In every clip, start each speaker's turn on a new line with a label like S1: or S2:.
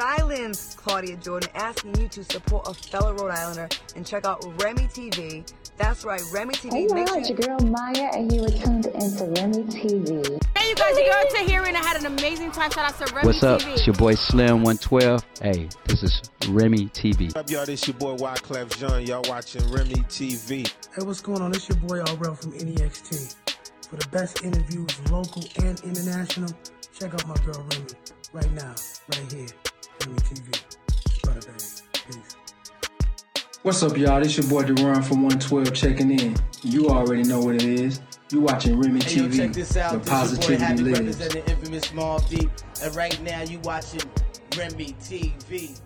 S1: Island's Claudia Jordan asking you to support a fellow Rhode Islander and check out Remi TV. That's right, Remi TV.
S2: Hey,
S1: Make
S2: y'all,
S1: sure
S2: it's your girl Maya, and you were tuned into Remi TV.
S3: Hey, you guys, your girl Tahiri, and I had an amazing time. Shout out to Remi TV.
S4: What's up?
S3: TV.
S4: It's your boy Slim 112. Hey, this is Remi TV.
S5: What up, y'all? This your boy Wyclef Jean. Y'all watching Remi TV.
S6: Hey, what's going on? It's your boy RL from NEXT. For the best interviews, local and international, check out my girl Remi right now, right here, Remi TV. Brother, baby. Peace.
S7: What's up, y'all? This your boy Daron from 112 checking in. You already know what it is. You watching Remi
S8: Hey, yo,
S7: TV,
S8: check this out.
S7: where
S8: This your boy
S7: positivity
S8: Happy
S7: lives.
S8: representing infamous Mobb Deep. And right now you watching Remi TV.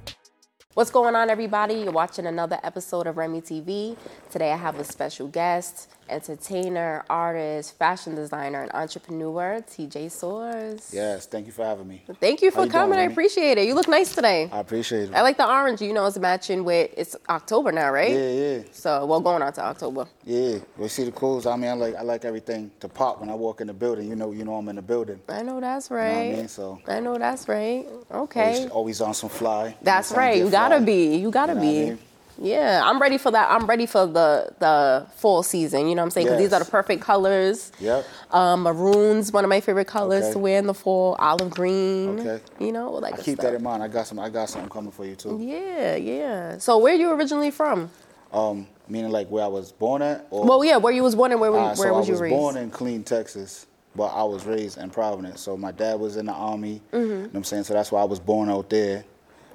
S9: What's going on, everybody? You're watching another episode of Remi TV. Today I have a special guest, entertainer, artist, fashion designer, and entrepreneur, TJ Soares.
S10: Yes, thank you for having me.
S9: Thank you for
S10: you
S9: coming.
S10: doing,
S9: I appreciate it. You look nice today.
S10: I appreciate it.
S9: I like the orange. You know, it's matching with it's October now, right?
S10: yeah, yeah,
S9: So, well, going on to October.
S10: yeah. We see the clothes. I mean, I like I like everything to pop when I walk in the building. You know, you know I'm in the building.
S9: I know that's
S10: You know
S9: right.
S10: I mean? So
S9: I know that's right.
S10: always,
S9: Okay.
S10: always on some fly.
S9: That's right. You gotta
S10: fly.
S9: be. You gotta
S10: You know
S9: be. Yeah, I'm ready for that. I'm ready for the the fall season. You know what I'm saying? Because these are the perfect colors.
S10: Yep.
S9: Um, maroon's one of my favorite colors
S10: Okay.
S9: to wear in the fall. Olive green.
S10: Okay.
S9: You know, like
S10: I keep that in mind. I got some. I got something coming for you too.
S9: Yeah, yeah. So where you originally from?
S10: Um, meaning like where I was born at. Or,
S9: Well, yeah, where you was born and where, we-
S10: Uh,
S9: where
S10: so
S9: was
S10: I
S9: you
S10: was born in Killeen, Texas, but I was raised in Providence. So my dad was in the army.
S9: Mm-hmm.
S10: You know what I'm saying? So that's why I was born out there.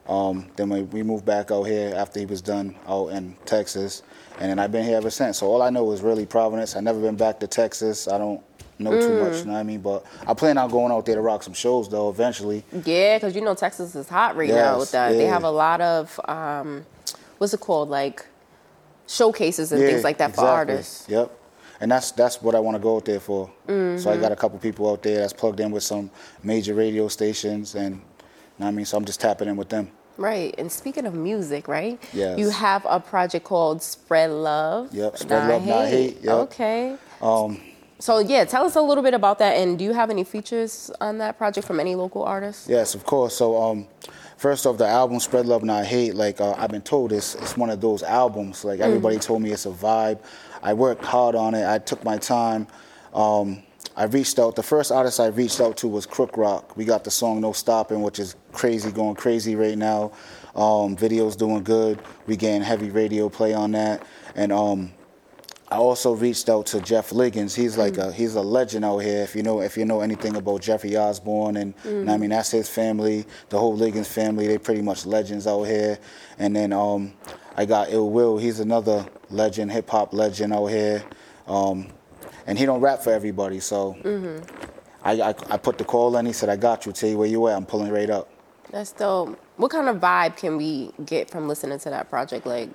S10: Um, then we, we moved back out here after he was done out in Texas, and then I've been here ever since. So all I know is really Providence. I never been back to Texas. I don't know too
S9: Mm.
S10: much. You know what I mean? But I plan on going out there to rock some shows though eventually.
S9: Yeah, because you know Texas is hot right now with that. They have a lot of um, what's it called, like showcases and
S10: Yeah,
S9: things like that for
S10: exactly.
S9: artists.
S10: Yep. And that's that's what I want to go out there for. So I
S9: Mm-hmm.
S10: got a couple people out there that's plugged in with some major radio stations, and you know what I mean, so I'm just tapping in with them.
S9: Right. And speaking of music, right?
S10: Yes.
S9: You have a project called Spread Love.
S10: Yep, Spread Love, Not Hate, yep.
S9: Okay.
S10: Um,
S9: So yeah, tell us a little bit about that. And do you have any features on that project from any local artists?
S10: yes, of course. So um, first off, the album "Spread Love, Not Hate," like uh, I've been told, it's it's one of those albums. Like everybody told me, it's a vibe. I worked hard on it. I took my time. Um, I reached out. The first artist I reached out to was Crook Rock. We got the song "No Stopping," which is crazy, going crazy right now. Um, video's doing good. We getting heavy radio play on that, and um, I also reached out to Jeff Liggins. He's like a he's a legend out here. If you know if you know anything about Jeffrey Osborne and, and I mean that's his family, the whole Liggins family. They pretty much legends out here. And then um, I got Ill Will. He's another legend, hip hop legend out here. Um, and he don't rap for everybody. So I, I I put the call in. He said I got you. Tell you where you at. I'm pulling right up.
S9: That's dope. What kind of vibe can we get from listening to that project? Like,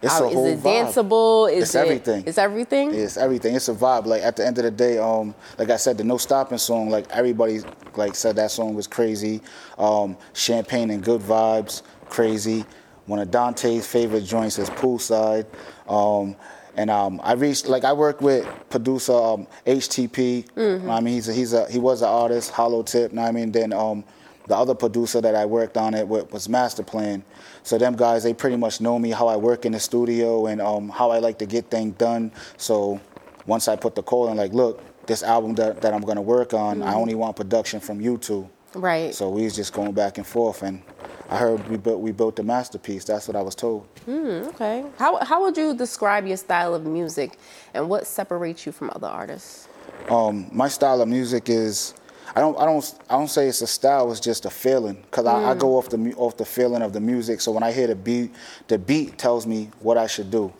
S10: It's
S9: how-
S10: a whole
S9: is it
S10: vibe.
S9: danceable? Is
S10: It's
S9: it,
S10: everything.
S9: It's everything.
S10: It's everything. It's a vibe. Like at the end of the day, um, like I said, the No Stopping song, like everybody like said that song was crazy. Um, Champagne and Good Vibes, crazy. One of Dante's favorite joints is Poolside. Um, and um, I reached like I worked with producer um, HTP. I mean he's a, he's a he was an artist, Hollow Tip. know what I mean then um, the other producer that I worked on it with was Master Plan. So them guys, they pretty much know me how I work in the studio and um, how I like to get things done. So once I put the call in, like, look, this album that, that I'm gonna work on, I only want production from you two.
S9: right.
S10: So we was just going back and forth, and I heard we built we built a masterpiece. That's what I was told.
S9: Okay. How how would you describe your style of music, and what separates you from other artists?
S10: Um, my style of music is I don't I don't I don't say it's a style. It's just a feeling because I, I go off the off the feeling of the music. So when I hear the beat, the beat tells me what I should do,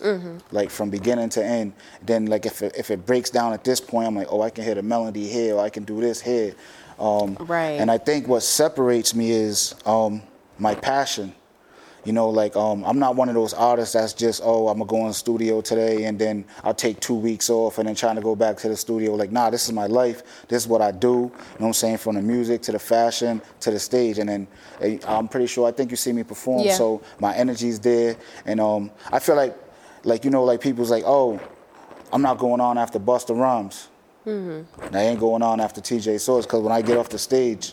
S10: like from beginning to end. Then like if it, if it breaks down at this point, I'm like, oh, I can hear the melody here, or I can do this here. Um,
S9: Right.
S10: And I think what separates me is um, my passion. You know, like um, I'm not one of those artists that's just, oh, I'm gonna go in the studio today and then I'll take two weeks off and then trying to go back to the studio. Like, nah, this is my life. This is what I do. You know what I'm saying? From the music to the fashion to the stage. And then eh, I'm pretty sure I think you see me perform,
S9: Yeah.
S10: so my energy's there. And um, I feel like, like you know, like people's like, oh, I'm not going on after Busta Rhymes.
S9: Mm-hmm.
S10: And I ain't going on after TJ Soares because when I get off the stage,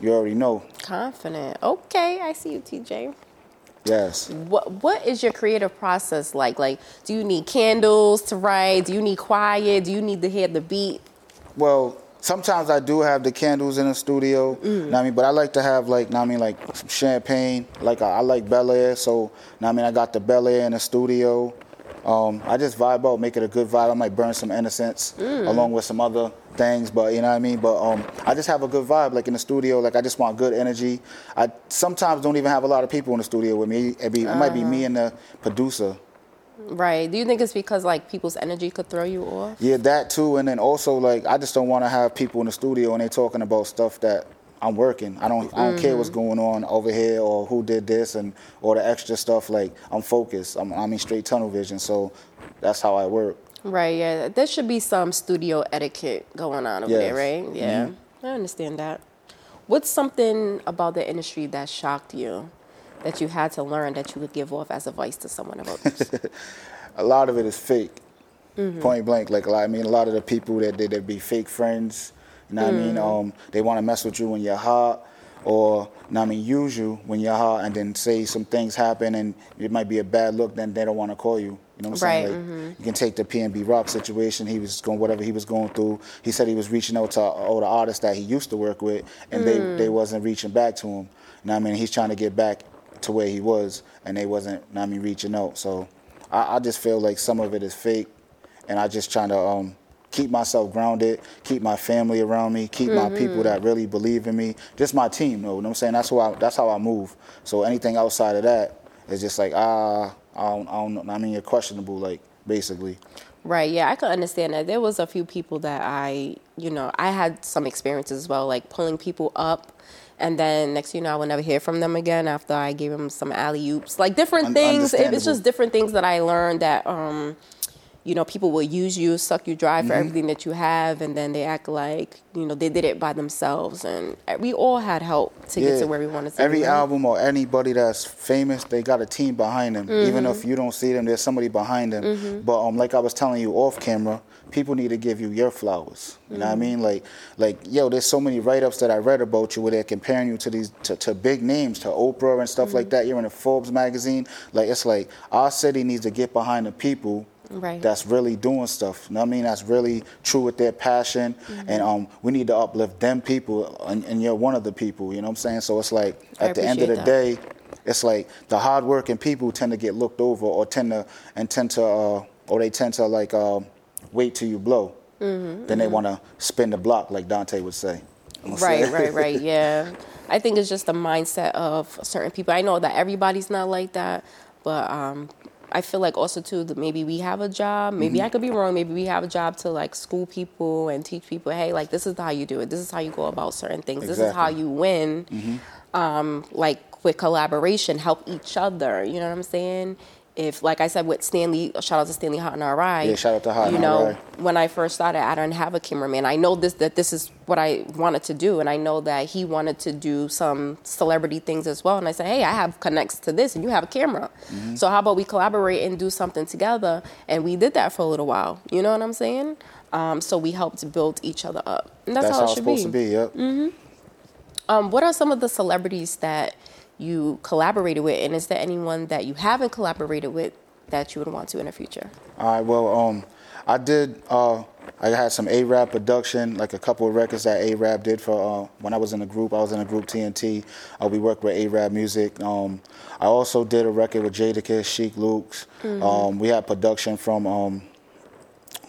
S10: you already know.
S9: Confident. Okay, I see you, TJ.
S10: Yes.
S9: What What is your creative process like? Like, do you need candles to write? Do you need quiet? Do you need to hear the beat?
S10: Well, sometimes I do have the candles in the studio.
S9: Mm.
S10: I mean, but I like to have like, I mean, like some champagne. Like I, I like Belaire, so I mean, I got the Belaire in the studio. Um, I just vibe out, make it a good vibe. I might burn some innocence
S9: Mm.
S10: along with some other things, but you know what I mean. But um, I just have a good vibe, like in the studio. Like I just want good energy. I sometimes don't even have a lot of people in the studio with me. It, be, it might be me and the producer.
S9: Right. Do you think it's because like people's energy could throw you off?
S10: Yeah, that too, and then also like I just don't want to have people in the studio and they talking about stuff that I'm working. I don't I don't care what's going on over here or who did this and or the extra stuff. Like I'm focused. I'm I mean straight tunnel vision. So that's how I work.
S9: Right. Yeah. There should be some studio etiquette going on over there, right? Yeah.
S10: Mhm.
S9: I understand that. What's something about the industry that shocked you, that you had to learn that you would give off as advice to someone about this?
S10: A lot of it is fake.
S9: Mhm.
S10: Point blank. Like a lot, I mean, a lot of the people that they that be fake friends. You know what I mean?
S9: Mm.
S10: Um, they want to mess with you when you're hot, or you know what I mean, use you when you're hot, and then say some things happen, and it might be a bad look. Then they don't want to call you. You know what I'm
S9: Right,
S10: saying? Like,
S9: mhm.
S10: You can take the PNB Rock situation. He was going whatever he was going through. He said he was reaching out to all the artists that he used to work with, and
S9: Mm.
S10: they they wasn't reaching back to him. You know what I mean? He's trying to get back to where he was, and they wasn't. You know I mean, reaching out. So I, I just feel like some of it is fake, and I just trying to um, keep myself grounded, keep my family around me, keep my people that really believe in me. Just my team, though. You know what I'm saying? That's who I, that's how I move. So anything outside of that is just like ah, I don't, I don't know. I mean, you're questionable, like basically.
S9: Right. Yeah, I could understand that. There was a few people that I, you know, I had some experiences as well, like pulling people up. And then next, thing you know, I would never hear from them again after I gave them some alley oops, like different
S10: Un-
S9: things. It, it's just different things that I learned that, um, you know, people will use you, suck you dry for
S10: Mhm.
S9: everything that you have, and then they act like, you know, they did it by themselves. And we all had help to get to where we wanted to.
S10: Every
S9: be,
S10: album or anybody that's famous, they got a team behind them. Even
S9: Mhm.
S10: if you don't see them, there's somebody behind them.
S9: Mhm.
S10: But um, like I was telling you off camera, people need to give you your flowers. You know what I
S9: Mhm.
S10: mean? Like, like yo, there's so many write-ups that I read about you where they're comparing you to these to, to big names, to Oprah and stuff like that. You're in a Forbes magazine. Like it's like our city needs to get behind the people
S9: Right.
S10: that's really doing stuff. You know what I mean? That's really true with their passion.
S9: Mhm.
S10: And um, we need to uplift them people, and, and you're one of the people. You know what I'm saying? So it's like
S9: I
S10: at the end of the
S9: appreciate
S10: day, it's like the hardworking people tend to get looked over, or tend to and tend to, uh, or they tend to like uh, wait till you blow.
S9: Mhm,
S10: Then they
S9: mhm.
S10: want to spin the block, like Dante would say. You know what I'm
S9: Right,
S10: saying?
S9: right, right. Yeah. I think it's just the mindset of certain people. I know that everybody's not like that, but um, I feel like also too that maybe we have a job. Maybe
S10: Mhm.
S9: I could be wrong. Maybe we have a job to like school people and teach people. Hey, like this is how you do it. This is how you go about certain things. This is how you win.
S10: Mhm.
S9: Um, like with collaboration, help each other. You know what I'm saying? If, like I said, with Stanley, shout out to Stanley Hot and RI.
S10: Yeah, shout out to Hot
S9: You know,
S10: RI.
S9: when I first started, I didn't have a cameraman. I know this that this is what I wanted to do, and I know that he wanted to do some celebrity things as well. And I said, hey, I have connects to this, and you have a camera.
S10: Mhm.
S9: So how about we collaborate and do something together? And we did that for a little while. You know what I'm saying? Um, so we helped build each other up, and that's,
S10: That's
S9: how it
S10: how it's
S9: should
S10: supposed
S9: be.
S10: to be. Yep.
S9: hmm Um, what are some of the celebrities that you collaborated with, and is there anyone that you haven't collaborated with that you would want to in the future?
S10: All right. Well, um, I did. Uh, I had some A-Rap production, like a couple of records that A-Rap did for uh, when I was in the group. I was in a group TNT. Uh, we worked with A-Rap Music. Um, I also did a record with Jadakiss, Sheek Louch.
S9: Mhm.
S10: Um, we had production from um,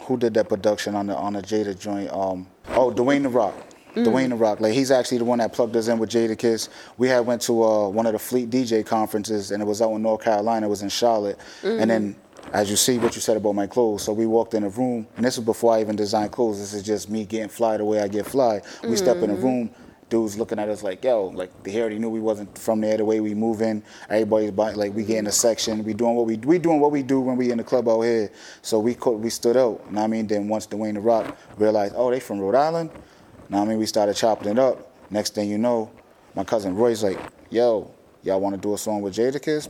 S10: who did that production on the on the Jada joint? Um, oh, Dwayne the Rock.
S9: Mm.
S10: Dwayne the Rock, like he's actually the one that plugged us in with Jadakiss. We had went to uh, one of the Fleet DJ conferences, and it was out in North Carolina. It was in Charlotte,
S9: Mhm.
S10: and then as you see what you said about my clothes. So we walked in a room, and this is before I even designed clothes. This is just me getting fly the way I get fly. We step in a
S9: Mhm.
S10: room, dudes looking at us like, yo, like they already knew we wasn't from there. The way we move in, everybody's like we get in a section. We doing what we we doing what we do when we in the club out here. So we co- we stood out. and I mean? Then once Dwayne the Rock realized, oh, they from Rhode Island. What I mean? We started chopping it up. Next thing you know, my cousin Roy's like, yo, y'all want to do a song with Jadakiss?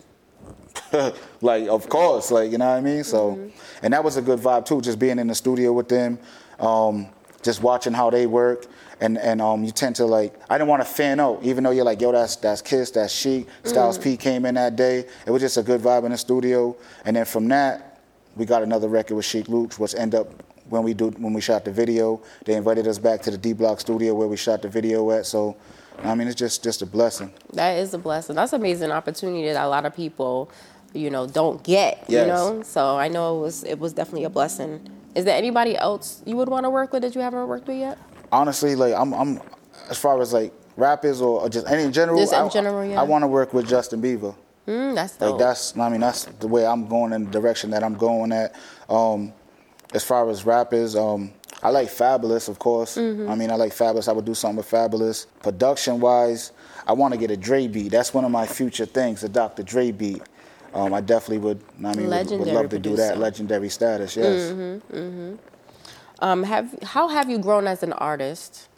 S10: like, of course, like, you know what I mean? So, and that was a good vibe too, just being in the studio with them. Um, just watching how they work. And, and um, you tend to like, I didn't want to fan out, even though you're like, yo, that's that's Kiss, that's Sheek. Styles
S9: Mm.
S10: P came in that day. It was just a good vibe in the studio. And then from that, we got another record with Sheek Louch, which end up when we do when we shot the video. They invited us back to the D Block studio where we shot the video at. So, I mean, it's just just a blessing.
S9: That is a blessing. That's an amazing opportunity that a lot of people, you know, don't get.
S10: Yes.
S9: You know, so I know it was it was definitely a blessing. Is there anybody else you would want to work with that you haven't worked with yet?
S10: honestly, like I'm, I'm as far as like rappers or, or just any in general.
S9: Just in
S10: I,
S9: general, yeah.
S10: I want to work with Justin Bieber.
S9: Mm, that's dope.
S10: Like that's, I mean, that's the way I'm going in the direction that I'm going at. Um, as far as rappers, um, I like Fabolous, of course.
S9: Mm-hmm.
S10: I mean, I like Fabolous. I would do something with Fabolous. Production wise, I want to get a Dre beat. That's one of my future things, a Dr. Dre beat. Um, I definitely would. I mean, would, would love to do that. Legendary status, yes.
S9: Mm-hmm. Um, have how have you grown as an artist,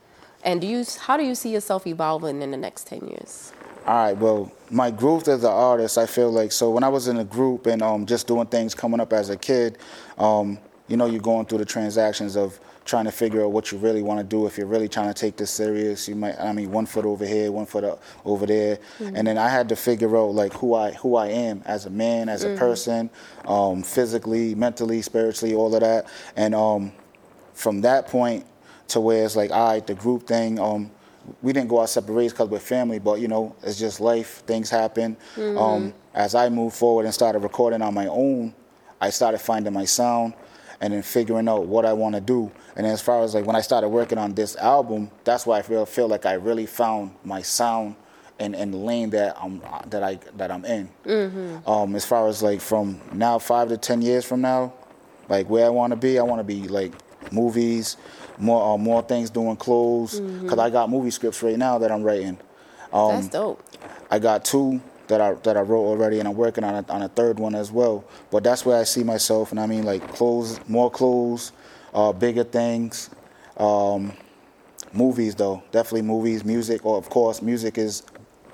S9: and do you how do you see yourself evolving in the next ten years?
S10: All right. Well, my growth as an artist, I feel like so when I was in a group and um, just doing things coming up as a kid, um, you know, you're going through the transactions of trying to figure out what you really want to do. If you're really trying to take this serious, you might. I mean, one foot over here, one foot up over there, and then I had to figure out like who I who I am as a man, as a person, um, physically, mentally, spiritually, all of that, and um, from that point to where it's like, all right, the group thing. Um, we didn't go our separate ways because we're family, but you know, it's just life. Things happen. Um, as I moved forward and started recording on my own, I started finding my sound and then figuring out what I want to do. And as far as like when I started working on this album, that's why I feel feel like I really found my sound and, and the lane that I'm that I that I'm in. Um, as far as like from now five to ten years from now, like where I want to be, I want to be like movies, more uh, more things doing clothes. Cause I got movie scripts right now that I'm writing. Um,
S9: That's dope.
S10: I got two that I that I wrote already, and I'm working on a, on a third one as well. But that's where I see myself, and I mean like clothes, more clothes, uh, bigger things. Um, movies though, definitely movies, music, or of course, music is.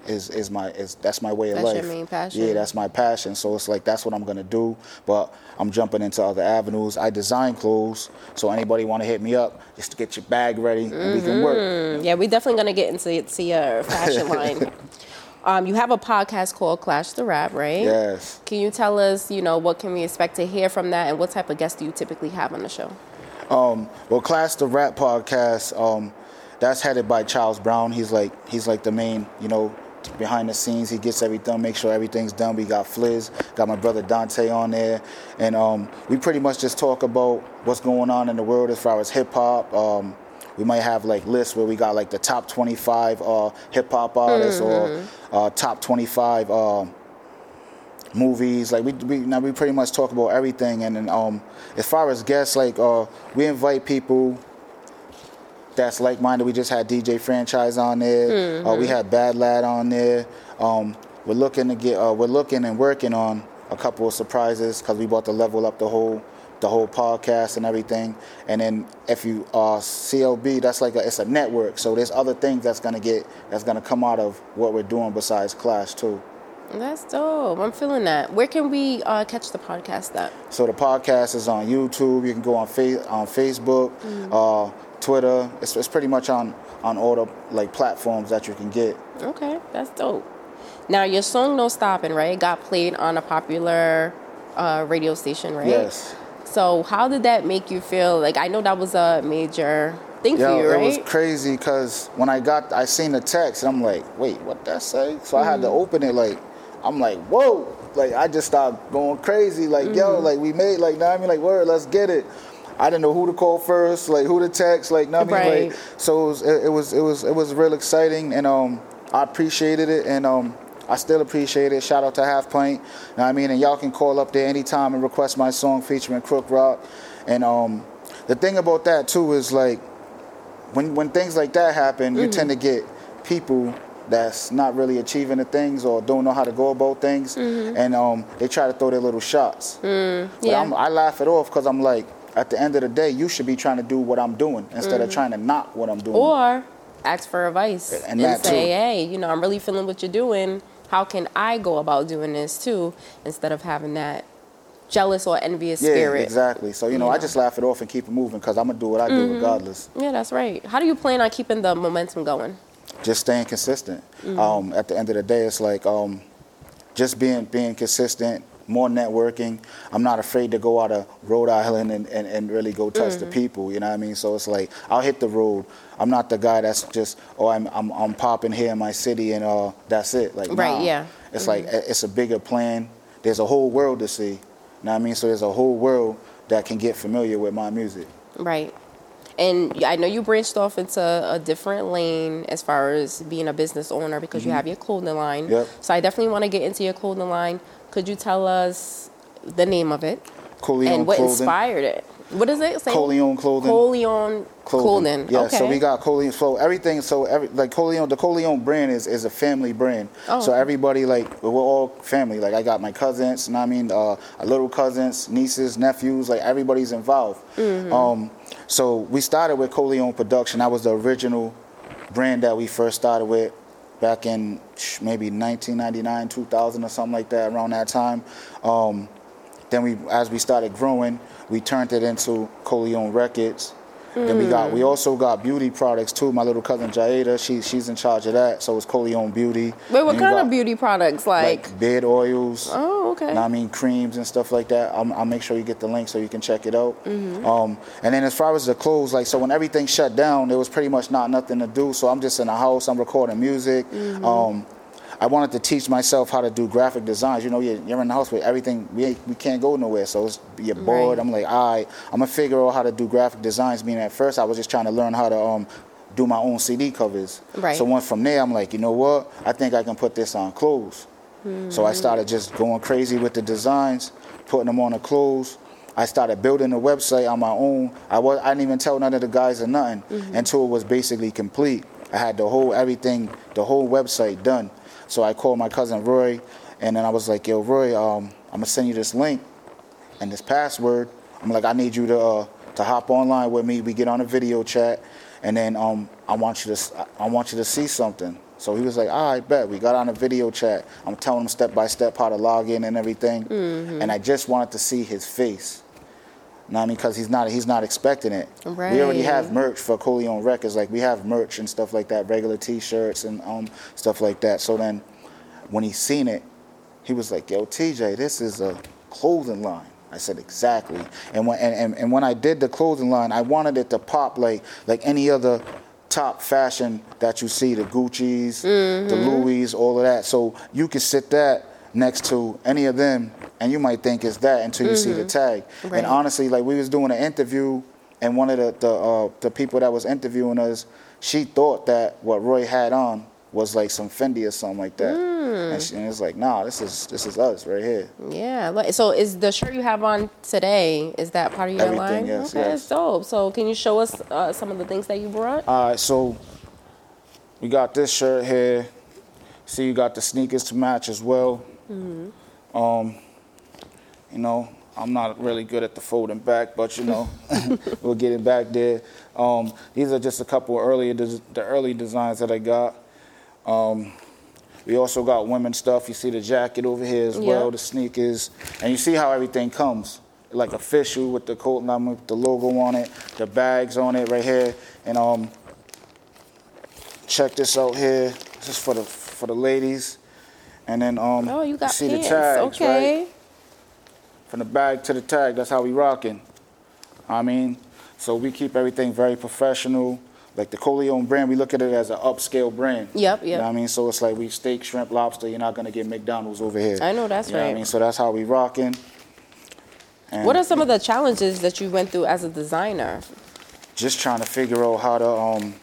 S10: Is, is my is that's my way of
S9: That's
S10: life.
S9: your main passion.
S10: Yeah, that's my passion. So it's like that's what I'm gonna do. But I'm jumping into other avenues. I design clothes, so anybody want to hit me up, just to get your bag ready and we can work.
S9: Mm, yeah, we're definitely gonna get into see your fashion line. Um, you have a podcast called Clash the Rap, right?
S10: Yes.
S9: Can you tell us, you know, what can we expect to hear from that, and what type of guests do you typically have on the show?
S10: Um, well, Clash the Rap podcast, um, that's headed by Charles Brown. He's like he's like the main, you know, behind the scenes. He gets everything, make sure everything's done. We got Fliz, got my brother Dante on there, and um, we pretty much just talk about what's going on in the world as far as hip hop. Um, we might have like lists where we got like the top 25 uh, hip hop artists or uh, top 25 uh, movies. Like we, we now we pretty much talk about everything. And then um, as far as guests, like uh, we invite people that's like minded. We just had DJ Franchise on there. Uh, we had Bad Lad on there. Um, we're looking to get. Uh, we're looking and working on a couple of surprises because we bought to level up the whole the whole podcast and everything. And then if you uh, CLB, that's like a, it's a network. So there's other things that's gonna get that's gonna come out of what we're doing besides Clash too.
S9: That's dope. I'm feeling that. Where can we uh, catch the podcast at?
S10: So the podcast is on YouTube. You can go on fa- on Facebook, uh, Twitter. It's, it's pretty much on on all the like platforms that you can get.
S9: Okay, that's dope. Now your song "No Stopping" right got played on a popular uh, radio station, right?
S10: Yes.
S9: So how did that make you feel? Like I know that was a major thing
S10: Yo,
S9: for you, right?
S10: it was crazy because when I got, I seen the text and I'm like, wait, what that say? So I had to open it like, I'm like, whoa, like I just started going crazy, like yo, like we made, like, now I mean, like word, let's get it. I didn't know who to call first, like who to text, like, know what I mean,
S9: Right.
S10: like, so it was, it, it was, it was, it was real exciting, and um, I appreciated it, and um, I still appreciate it. Shout out to Half Pint, know what I mean, and y'all can call up there anytime and request my song featuring Crook Rock, and um, the thing about that too is like when when things like that happen, you tend to get people that's not really achieving the things or don't know how to go about things, and um, they try to throw their little shots. But
S9: yeah.
S10: I'm, I laugh it off because I'm like, at the end of the day, you should be trying to do what I'm doing instead of trying to knock what I'm doing.
S9: or ask for advice
S10: And
S9: and,
S10: that
S9: say,
S10: too.
S9: hey, you know, I'm really feeling what you're doing. How can I go about doing this too? Instead of having that jealous or envious
S10: yeah,
S9: spirit.
S10: exactly. So you know, I just laugh it off and keep it moving because I'm gonna do what I do
S9: Mhm.
S10: regardless.
S9: Yeah, that's right. How do you plan on keeping the momentum going?
S10: Just staying consistent.
S9: Mhm.
S10: Um, at the end of the day, it's like um, just being being consistent. More networking. I'm not afraid to go out of Rhode Island and, and, and really go touch the
S9: Mhm.
S10: people. You know what I mean? So it's like I'll hit the road. I'm not the guy that's just oh I'm I'm, I'm popping here in my city and uh that's it. Like
S9: Right,
S10: nah.
S9: yeah.
S10: It's
S9: Mhm.
S10: like it's a bigger plan. There's a whole world to see. You know what I mean? So there's a whole world that can get familiar with my music.
S9: Right. And I know you branched off into a different lane as far as being a business owner because you
S10: Mhm.
S9: have your clothing line.
S10: Yep.
S9: So I definitely want to get into your clothing line. Could you tell us the name of it
S10: Coleon
S9: and what
S10: Clothing.
S9: inspired it? What is it? Say-
S10: Coleon Clothing.
S9: Coleon clothing.
S10: Yeah,
S9: okay.
S10: so we got Coleon. So everything, so every like Coleon, the Coleon brand is, is a family brand.
S9: Oh,
S10: So everybody like we're all family. Like I got my cousins, you know what I mean, uh, little cousins, nieces, nephews. Like everybody's involved.
S9: Mhm.
S10: Um, so we started with Coleon Production. That was the original brand that we first started with back in maybe 1999, 2000 or something like that. Around that time. Um, then we, as we started growing, we turned it into Coleon Records. Then we got, we
S9: Mm.
S10: also got beauty products too. My little cousin Jaeda, she she's in charge of that. So it's Coleon Beauty.
S9: Wait, what kind of beauty products? Like,
S10: like bed oils?
S9: oh, okay.
S10: I mean creams and stuff like that. I'll, I'll make sure you get the link so you can check it out.
S9: Mhm.
S10: Um, and then as far as the clothes, like so when everything shut down, there was pretty much not nothing to do. So I'm just in the house. I'm recording music.
S9: Mhm.
S10: Um, I wanted to teach myself how to do graphic designs. You know, you're, you're in the house with everything. We we can't go nowhere, so it's, you're bored.
S9: Right.
S10: I'm like, all right, I'm gonna figure out how to do graphic designs. Meaning, at first, I was just trying to learn how to um, do my own CD covers.
S9: Right.
S10: So once from there, I'm like, you know what? I think I can put this on clothes. So I started just going crazy with the designs, putting them on the clothes. I started building a website on my own. I was I didn't even tell none of the guys or nothing
S9: Mhm.
S10: until it was basically complete. I had the whole everything, the whole website done. So I called my cousin Roy, and then I was like, "Yo, Roy, um, I'm gonna send you this link and this password. I'm like, I need you to uh, to hop online with me. We get on a video chat, and then um, I want you to I want you to see something." So he was like, "All right, bet." We got on a video chat. I'm telling him step by step how to log in and everything,
S9: Mhm.
S10: and I just wanted to see his face. Know I mean? Because he's not he's not expecting it. We already have merch for Coleon Records. Like we have merch and stuff like that, regular T-shirts and um stuff like that. So then, when he seen it, he was like, "Yo, TJ, this is a clothing line." I said, "Exactly." And when and, and, and when I did the clothing line, I wanted it to pop like like any other top fashion that you see, the Gucci's, the
S9: Mhm.
S10: Louis, all of that. So you could sit that next to any of them, and you might think it's that until you see the
S9: Mhm.
S10: tag.
S9: Right.
S10: And honestly, like we was doing an interview, and one of the the, uh, the people that was interviewing us, she thought that what Roy had on was like some Fendi or something like that.
S9: Mm.
S10: And, she, and it's like, nah, this is this is us right here.
S9: Yeah. So is the shirt you have on today? Is that part of your
S10: Everything,
S9: line?
S10: yes,
S9: okay,
S10: yes.
S9: it's dope. So can you show us uh, some of the things that you brought?
S10: All right, so we got this shirt here. See, you got the sneakers to match as well.
S9: Mhm.
S10: Um, you know, I'm not really good at the folding back, but you know, we'll get it back there. Um, these are just a couple of earlier des- the early designs that I got. Um, we also got women stuff. You see the jacket over here as well,
S9: Yeah.
S10: the sneakers, and you see how everything comes like official with the coat line with the logo on it, the bags on it right here, and um, check this out here. This is for the for the ladies, and then um,
S9: Oh, you got
S10: see
S9: pants.
S10: the tags,
S9: okay.
S10: right? From the bag to the tag, that's how we rocking. I mean, so we keep everything very professional. Like the Coleon brand, we look at it as an upscale brand.
S9: Yep,
S10: You know what I mean? So it's like we steak, shrimp, lobster. You're not gonna get McDonald's over here.
S9: I know that's
S10: you Know what
S9: right.
S10: I mean? So that's how we rocking. And
S9: What are some of the challenges that you went through as a designer?
S10: just trying to figure out how to um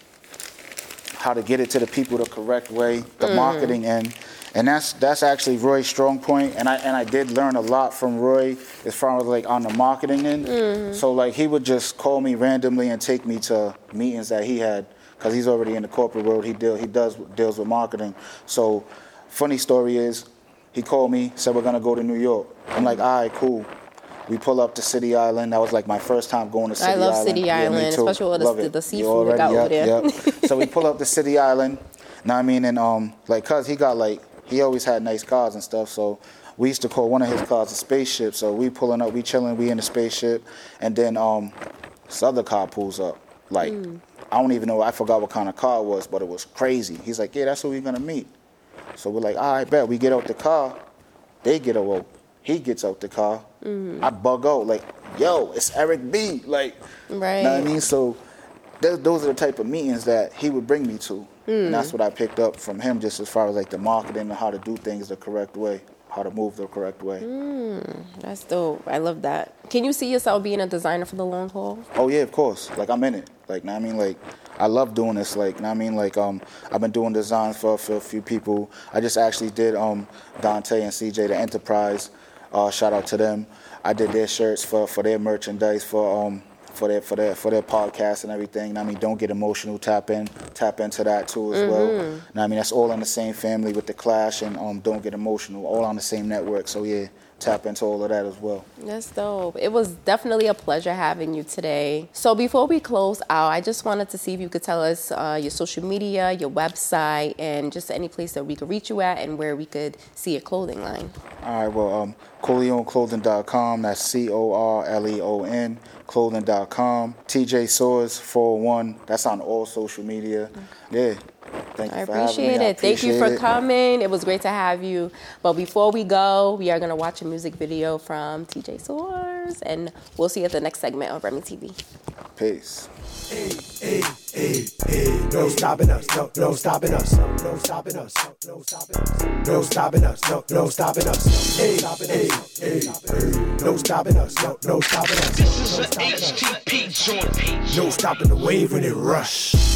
S10: how to get it to the people the correct way, the
S9: Mm.
S10: marketing end. And that's that's actually Roy's strong point, and I and I did learn a lot from Roy as far as like on the marketing end.
S9: Mhm.
S10: So like he would just call me randomly and take me to meetings that he had because he's already in the corporate world. He deal he does deals with marketing. So funny story is he called me said we're gonna go to New York. I'm like all right cool. We pull up to City Island. That was like my first time going to City Island.
S9: I
S10: Island.
S9: love City
S10: Yeah,
S9: Island, especially with the- the seafood they got
S10: already-
S9: over there.
S10: yep. so we pull up to City Island. Know what I mean? And um, like, cause he got like he always had nice cars and stuff. So
S11: we used to call one of his cars a spaceship. So we pulling up, we chilling, we in the spaceship, and then um, this other car pulls up. Like I don't even know, I forgot what kind of car it was, but it was crazy. He's like, yeah, that's who we're gonna meet. So we're like, all right, bet. We get out the car. They get out. He gets out the car. I bug out like, yo, it's Eric B. Like,
S9: Right.
S11: know what I mean? So th- those are the type of meetings that he would bring me to. And that's what I picked up from him just as far as like the marketing and how to do things the correct way, how to move the correct way.
S9: That's dope. I love that. Can you see yourself being a designer for the long haul?
S11: Oh yeah, of course. Like I'm in it. Like know what I mean, like I love doing this. Like know what I mean, like um I've been doing designs for, for a few people. I just actually did um Dante and CJ the Enterprise. Uh, shout out to them. I did their shirts for, for their merchandise for um for their for their for their podcast and everything. I mean, don't get emotional. Tap in, tap into that too as well. Know what I mean, that's all in the same family with the Clash and um don't get emotional. All on the same network. So yeah, tap into all of that as well.
S9: That's dope. It was definitely a pleasure having you today. So before we close out, I just wanted to see if you could tell us uh, your social media, your website, and just any place that we could reach you at and where we could see your clothing line.
S11: All right, well, um, CorleoneClothing.com. That's C O R L E O N clothing.com. TJ Soares 401. That's on all social media. Yeah. Thank you
S9: I
S11: for having
S9: appreciate
S11: me. I
S9: it. Thank you for
S11: appreciate it.
S9: coming. It was great to have you. But before we go, we are going to watch a music video from TJ Soares, and we'll see you at the next segment of Remi TV.
S11: Peace.
S12: Hey, hey, hey, no stopping us, no, no stopping us, no, no stopping us, no, no stopping us, no stopping us, no, no stopping us, hey, hey, hey, hey, no stopping us, no, no stopping us, no, no stopping us, no stopping the wave when it rush.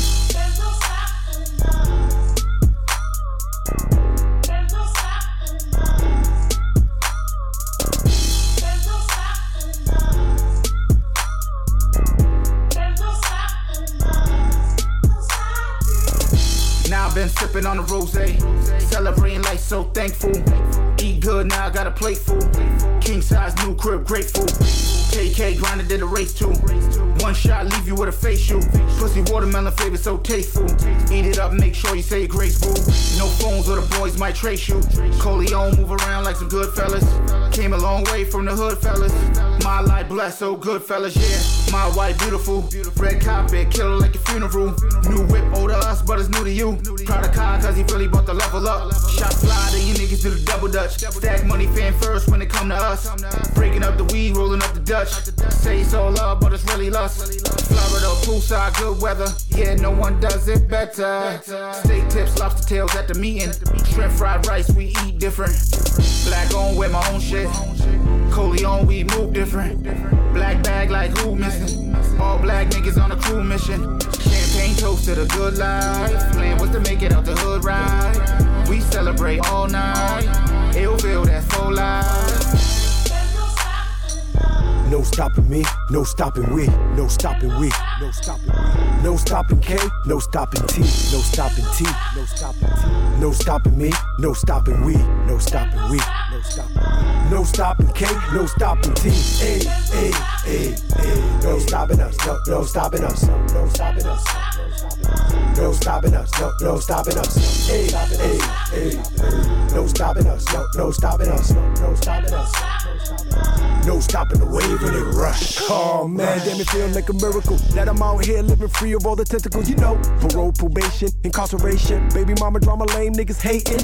S10: Sipping on the rose, celebrating life, so thankful. Eat good, now I got a plate full. King size, new crib, grateful. KK grinded did a race too. One shot, leave you with a facial. Pussy watermelon flavor, so tasteful. Eat it up, make sure you say grace, boo. No phones or the boys might trace you. Coleon move around like some good fellas. Came a long way from the hood fellas. My life blessed, so good fellas, yeah. My wife beautiful. Red carpet, killer like a funeral. New whip, old to us, but it's new to you. Proud of Kai, cause he really bought the level up. Shot fly, you niggas do the double dutch. Stack money fan first when it come to us. Breaking up the weed, rolling up the Dutch. Say all love, but it's really lust. Florida, poolside, good weather. Yeah, no one does it better. Steak tips, lobster tails at the meeting. Shrimp fried rice, we eat different. Black on with my own shit. Coleon, we move different. Black bag like who missing? All black niggas on a crew mission. Champagne toast to the good life. Plan was to make it out the hood right. We celebrate all night. It'll feel that full life.
S12: No stopping me, no stopping we, no stopping we, no stopping we. No stopping K, no stopping T, no stopping T, no stopping T. No stopping me, no stopping we, no stopping we, no stopping. No stopping K, no stopping T. Hey, hey, hey, hey. No stopping us, no, no stopping us, no, stopping us, no stopping us. No stopping us, no, no stopping us. Hey, hey, hey, hey. No stopping us, no, no stopping us, no, no stopping us. No stopping the wave when it rush. Oh man, damn it feel like a miracle that I'm out here living free of all the tentacles. You know, parole, probation, incarceration, baby mama drama, lame niggas hating.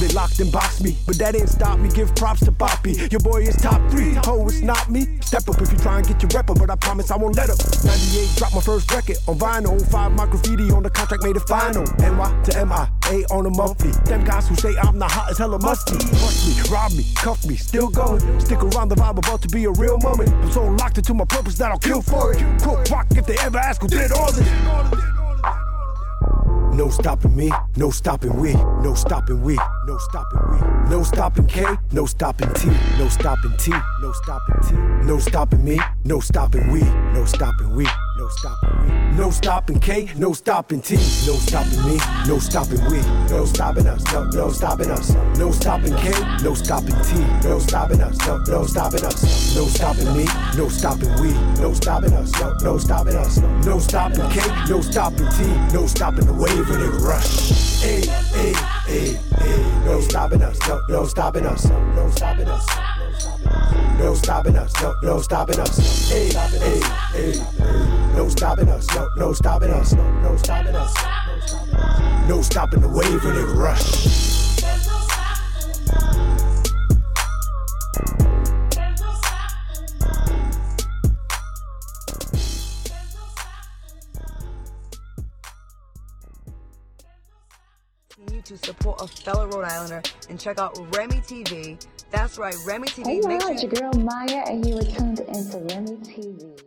S12: They locked and boxed me, but that didn't stop me. Give props to Poppy. Your boy is top three. Oh, it's not me. Step up if you try and get your rapper, but I promise I won't let up. 98 dropped my first record on vinyl. Five my graffiti on the contract made it final. NY to MI, A on a monthly. Them guys who say I'm not hot as hella must be. Push me, rob me, cuff me, still going. Stick around the vibe about to be a real moment. I'm so locked into my purpose that I'll kill for it. Quote rock if they ever ask who did all this. No stopping me, no stopping we, no stopping we, no stopping we. No stopping K, no stopping T, no stopping T, no stopping T. No stopping me, no stopping we, no stopping we, no stopping we. No stopping K, no stopping T, no stopping me, no stopping we, no stopping us, no, no stopping us. No stopping K, no stopping T, no stopping us, no, no stopping us. No stopping me, no stopping we, no stopping us, no, no stopping us. No stopping K, no stopping T, no stopping the wave when it rush. Hey, hey, hey, hey, no stopping. us, no, no stopping us, no stopping us, no stopping us, no, no stopping us, hey, hey, hey, no stopping us, no, no stopping us, no, no stopping us, no stopping the wave when it rush.
S1: to support a fellow Rhode Islander and check out Remi TV. That's right, Remi TV.
S2: Hey y'all, it's your girl Maya, and you were tuned into Remi TV.